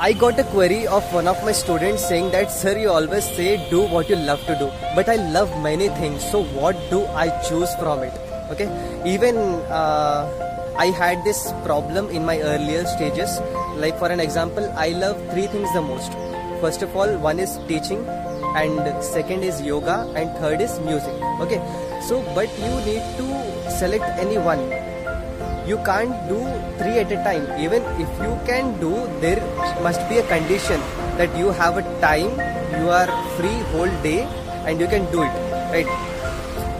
I got a query of one of my students saying that, Sir, you always say do what you love to do, but I love many things, so what do I choose from it? Okay, even uh, I had this problem in my earlier stages. Like, for an example, I love three things the most. First of all, one is teaching, and second is yoga, and third is music. Okay, so but you need to select any one you can't do three at a time. Even if you can do there must be a condition that you have a time you are free whole day and you can do it right?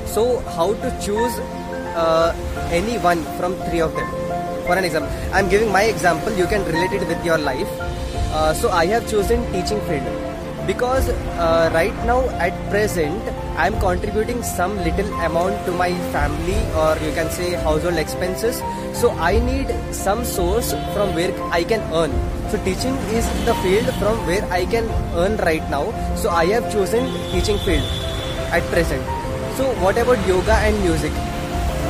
So how to choose uh, any one from three of them? For an example i'm giving my example you can relate it with your life. Uh, so i have chosen teaching field because uh, right now at present I'm contributing some little amount to my family or you can say household expenses. So I need some source from where I can earn. So teaching is the field from where I can earn right now. So I have chosen teaching field at present. So what about yoga and music?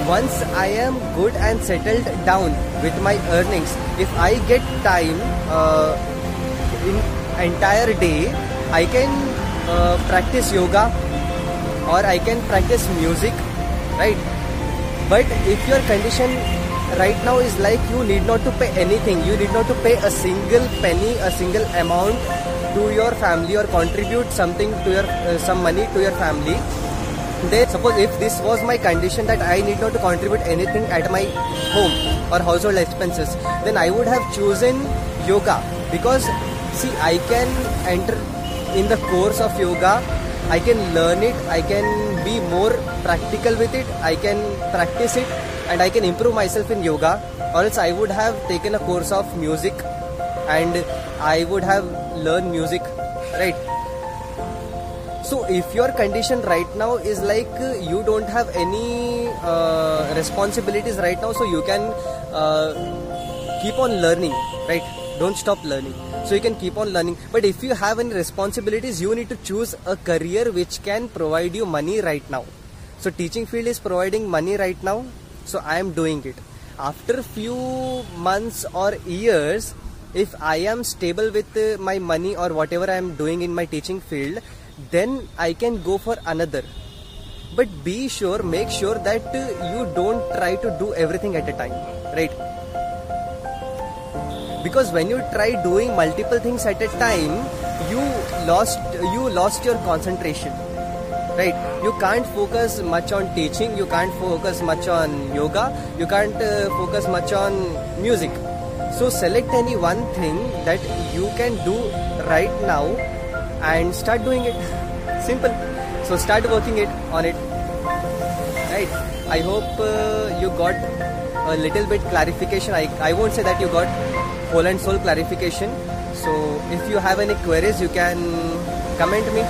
Once I am good and settled down with my earnings if I get time uh, in entire day I can uh, practice yoga or I can practice music, right? But if your condition right now is like you need not to pay anything, you need not to pay a single penny, a single amount to your family or contribute something to your uh, some money to your family. Then suppose if this was my condition that I need not to contribute anything at my home or household expenses, then I would have chosen yoga because see I can enter in the course of yoga I can learn it I can be more practical with it I can practice it and I can improve myself in yoga. Or else I would have taken a course of music and I would have learned music right? So if your condition right now is like uh, you don't have any uh, responsibilities right now so you can uh, keep on learning right? Don't stop learning so you can keep on learning. But if you have any responsibilities you need to choose a career which can provide you money right now. So teaching field is providing money right now. So i am doing it. After few months or years if i am stable with uh, my money or whatever i am doing in my teaching field then i can go for another. But be sure make sure that uh, you don't try to do everything at a time right because when you try doing multiple things at a time you lost you lost your concentration right? You can't focus much on teaching you can't focus much on yoga you can't uh, focus much on music. So select any one thing that you can do right now and start doing it. Simple. So start working it on it. Right? I hope uh, you got a little bit clarification. I, I won't say that you got whole and soul clarification. So if you have any queries you can comment me